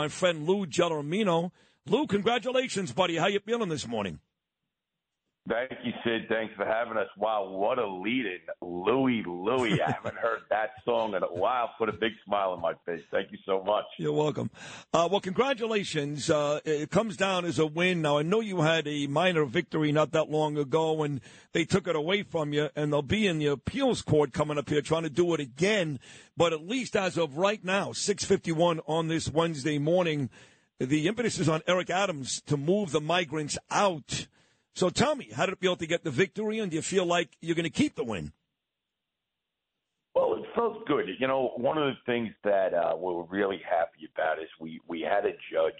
my friend Lou Gelormino. Lou, congratulations, buddy. How you feeling this morning? Thank you, Sid. Thanks for having us. Wow, what a lead in. Louie Louie. I haven't heard that song in a while. Put a big smile on my face. Thank you so much. You're welcome. Uh, well, congratulations. Uh, it comes down as a win. Now, I know you had a minor victory not that long ago, and they took it away from you, and they'll be in the appeals court coming up here trying to do it again. But at least as of right now, 651 on this Wednesday morning, the impetus is on Eric Adams to move the migrants out. So tell me, how did it feel to get the victory, and do you feel like you're going to keep the win? Well, it felt good. You know, one of the things that uh, we're really happy about is we we had a judge,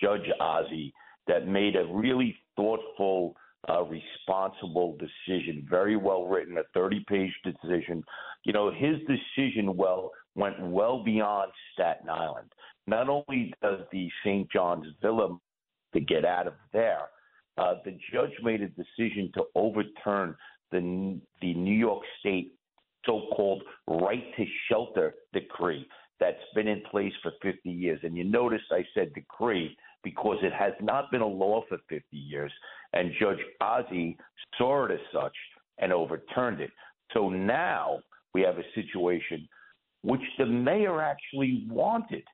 Judge Ozzi, that made a really thoughtful, uh, responsible decision. Very well written, a 30-page decision. You know, his decision well went well beyond Staten Island. Not only does the St. John's Villa to get out of there uh, the judge made a decision to overturn the the New York State so-called right to shelter decree that's been in place for 50 years. And you notice I said decree because it has not been a law for 50 years. And Judge Ozzi saw it as such and overturned it. So now we have a situation which the mayor actually wanted.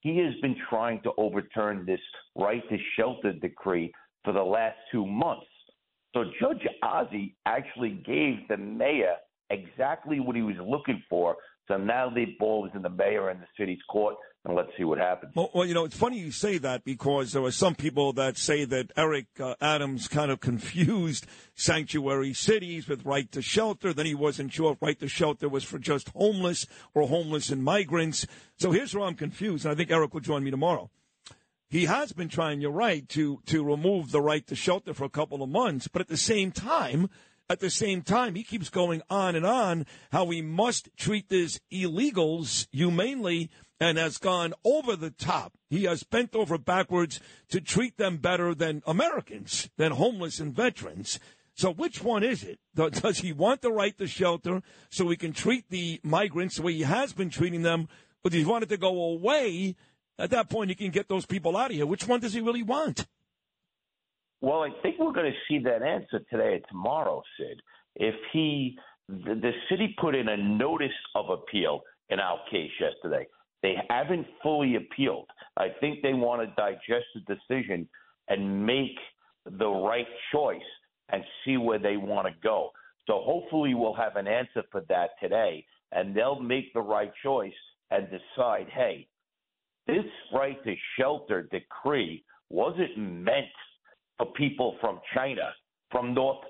He has been trying to overturn this right to shelter decree for the last two months. So Judge Ozzi actually gave the mayor exactly what he was looking for. So now the ball is in the mayor and the city's court, and let's see what happens. Well, well you know, it's funny you say that because there are some people that say that Eric uh, Adams kind of confused sanctuary cities with right to shelter. Then he wasn't sure if right to shelter was for just homeless or homeless and migrants. So here's where I'm confused, and I think Eric will join me tomorrow he has been trying, you're right, to, to remove the right to shelter for a couple of months. But at the same time, at the same time, he keeps going on and on how we must treat these illegals humanely and has gone over the top. He has bent over backwards to treat them better than Americans, than homeless and veterans. So which one is it? Does he want the right to shelter so we can treat the migrants the way he has been treating them? Does he want it to go away at that point, you can get those people out of here. Which one does he really want? Well, I think we're going to see that answer today or tomorrow, Sid. If he, the, the city put in a notice of appeal in our case yesterday. They haven't fully appealed. I think they want to digest the decision and make the right choice and see where they want to go. So hopefully we'll have an answer for that today, and they'll make the right choice and decide, hey, this right to shelter decree wasn't meant for people from China, from North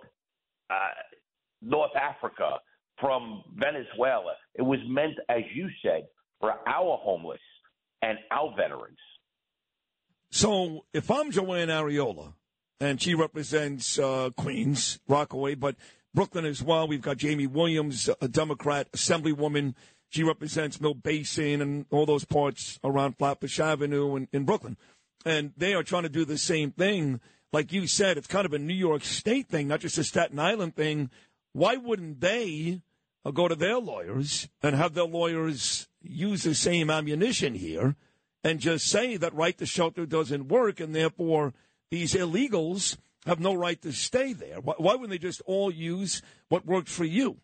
uh, North Africa, from Venezuela. It was meant, as you said, for our homeless and our veterans. So, if I'm Joann Ariola, and she represents uh, Queens, Rockaway, but Brooklyn as well. We've got Jaime Williams, a Democrat, Assemblywoman she represents Mill Basin and all those parts around Flatbush Avenue in, in Brooklyn. And they are trying to do the same thing. Like you said, it's kind of a New York State thing, not just a Staten Island thing. Why wouldn't they uh, go to their lawyers and have their lawyers use the same ammunition here and just say that right to shelter doesn't work and therefore these illegals have no right to stay there? Why, why wouldn't they just all use what worked for you?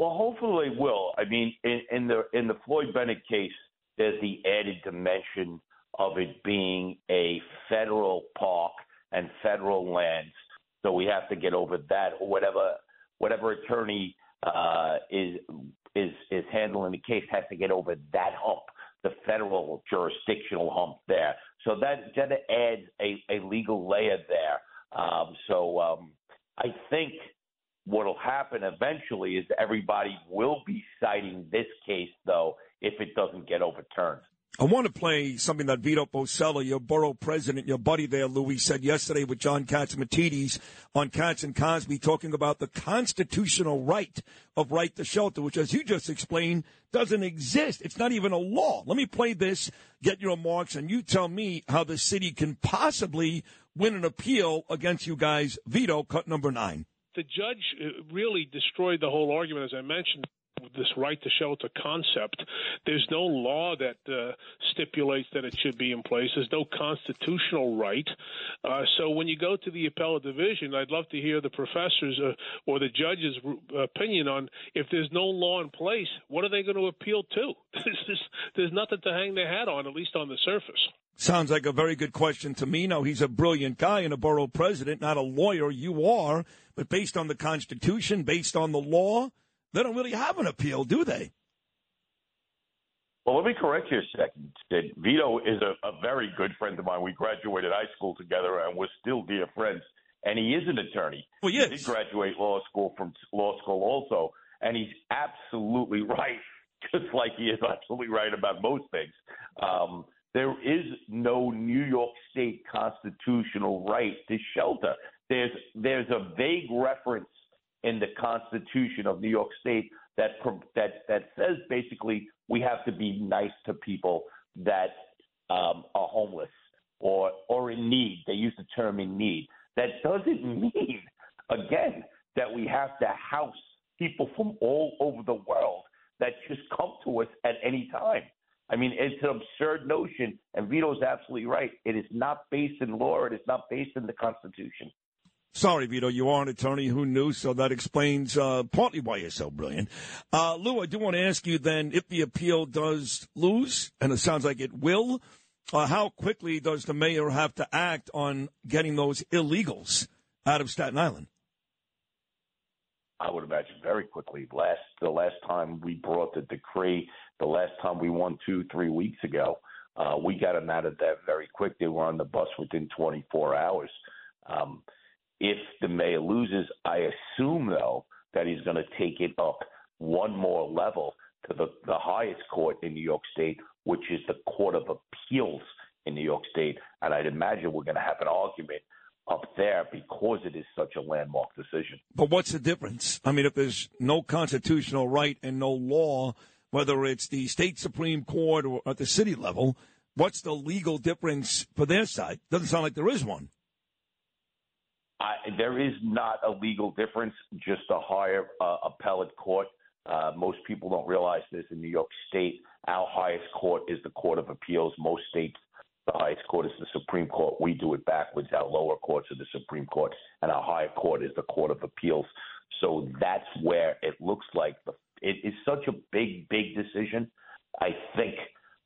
Well, hopefully they will. I mean, in, in the in the Floyd Bennett case, there's the added dimension of it being a federal park and federal lands. So we have to get over that, or whatever whatever attorney uh, is is is handling the case has to get over that hump, the federal jurisdictional hump there. So that that adds a, a legal layer there. Um, so um, I think What'll happen eventually is everybody will be citing this case, though, if it doesn't get overturned. I want to play something that Vito Fossella, your borough president, your buddy there, Louis, said yesterday with John Catsimatidis on Cats and Cosby, talking about the constitutional right of right to shelter, which, as you just explained, doesn't exist. It's not even a law. Let me play this, get your remarks, and you tell me how the city can possibly win an appeal against you guys. Vito, cut number nine the judge uh, really destroyed the whole argument, as I mentioned. this right to shelter concept. There's no law that uh, stipulates that it should be in place. There's no constitutional right. Uh, so when you go to the appellate division, I'd love to hear the professors uh, or the judge's opinion on if there's no law in place, what are they going to appeal to? there's nothing to hang their hat on, at least on the surface. Sounds like a very good question to me. Now, he's a brilliant guy and a borough president, not a lawyer. You are. But based on the Constitution, based on the law, they don't really have an appeal, do they? Well, let me correct you a second. Sid. Vito is a, a very good friend of mine. We graduated high school together, and we're still dear friends. And he is an attorney. Well, yes. He did graduate law school from law school also, and he's absolutely right, just like he is absolutely right about most things. Um, there is no New York State constitutional right to shelter. There's there's a vague reference in the Constitution of New York State that that that says basically we have to be nice to people that um, are homeless or or in need. They use the term in need. That doesn't mean again that we have to house people from all over the world that just come to us at any time. I mean, it's an absurd notion, and Vito's absolutely right. It is not based in law. It is not based in the Constitution. Sorry, Vito, you are an attorney who knew, so that explains uh, partly why you're so brilliant. Uh, Lou, I do want to ask you then if the appeal does lose, and it sounds like it will, uh, how quickly does the mayor have to act on getting those illegals out of Staten Island? I would imagine very quickly. Last the last time we brought the decree, the last time we won two, three weeks ago, uh, we got them out of that very quick. They were on the bus within 24 hours. Um, if the mayor loses, I assume though that he's going to take it up one more level to the, the highest court in New York State, which is the Court of Appeals in New York State. And I'd imagine we're going to have an argument up there because it is such a landmark decision. But what's the difference? I mean, if there's no constitutional right and no law, whether it's the state Supreme Court or at the city level, what's the legal difference for their side? Doesn't sound like there is one. I, there is not a legal difference, just a higher uh, appellate court. Uh, most people don't realize this in New York State. Our highest court is the Court of Appeals. Most states the highest court is the Supreme Court. We do it backwards. Our lower courts are the Supreme Court, and our higher court is the Court of Appeals. So that's where it looks like the, it is such a big, big decision. I think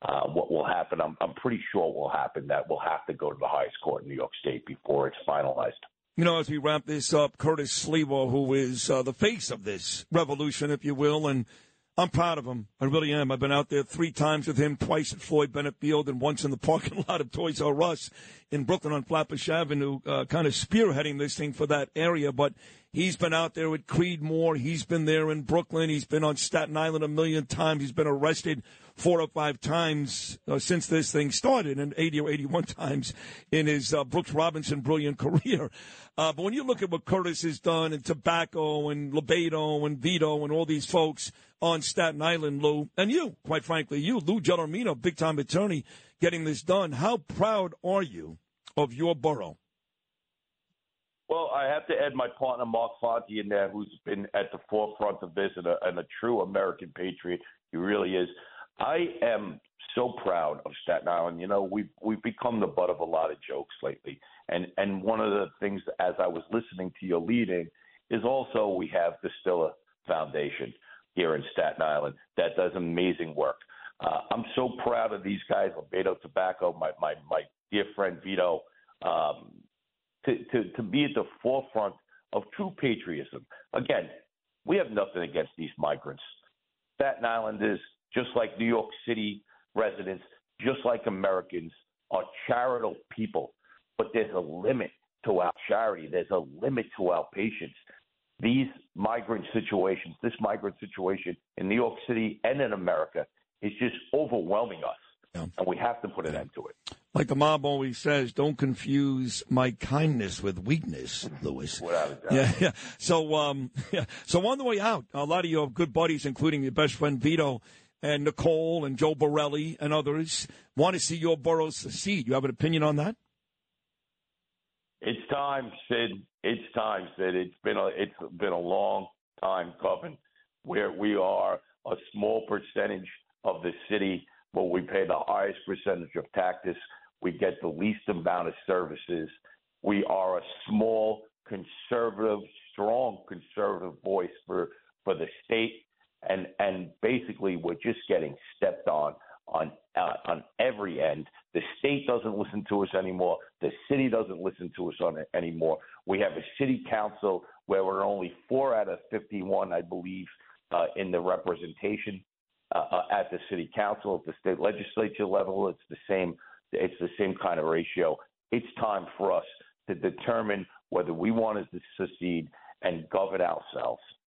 uh, what will happen, I'm, I'm pretty sure will happen that we'll have to go to the highest court in New York State before it's finalized. You know, as we wrap this up, Curtis Sliwa, who is uh, the face of this revolution, if you will, and I'm proud of him. I really am. I've been out there three times with him, twice at Floyd Bennett Field, and once in the parking lot of Toys R Us in Brooklyn on Flatbush Avenue, uh, kind of spearheading this thing for that area. But he's been out there with Creedmoor. He's been there in Brooklyn. He's been on Staten Island a million times. He's been arrested four or five times uh, since this thing started, and 80 or 81 times in his uh, Brooks Robinson brilliant career. Uh, but when you look at what Curtis has done, and Tobacco, and Lebedo, and Vito, and all these folks, on Staten Island, Lou, and you, quite frankly, you, Lou Gelormino, big time attorney, getting this done. How proud are you of your borough? Well, I have to add my partner Mark Fonte in there, who's been at the forefront of this and a, and a true American patriot. He really is. I am so proud of Staten Island. You know, we've we've become the butt of a lot of jokes lately, and and one of the things as I was listening to your leading is also we have the Siller Foundation, here in Staten Island that does amazing work. Uh, I'm so proud of these guys, Lebedo Tobacco, my, my, my dear friend Vito, um, to, to, to be at the forefront of true patriotism. Again, we have nothing against these migrants. Staten Islanders, just like New York City residents, just like Americans, are charitable people. But there's a limit to our charity. There's a limit to our patience these migrant situations, this migrant situation in New York City and in America is just overwhelming us. Yeah. And we have to put an end to it. Like the mob always says, don't confuse my kindness with weakness, Lewis. Without a doubt. Yeah, yeah. So, um, yeah. So on the way out, a lot of your good buddies, including your best friend Vito and Nicole and Joe Borelli and others, want to see your borough succeed. You have an opinion on that? It's time, Sid. It's time, Sid. It's been a it's been a long time coming. Where we are a small percentage of the city, but we pay the highest percentage of taxes. We get the least amount of services. We are a small, conservative, strong conservative voice for for the state, and and basically we're just getting stepped on on uh, on every end. The state doesn't listen to us anymore. The city doesn't listen to us on it anymore. We have a city council where we're only four out of 51, I believe, uh, in the representation uh, uh, at the city council. At the state legislature level, it's the same. It's the same kind of ratio. It's time for us to determine whether we want to secede and govern ourselves.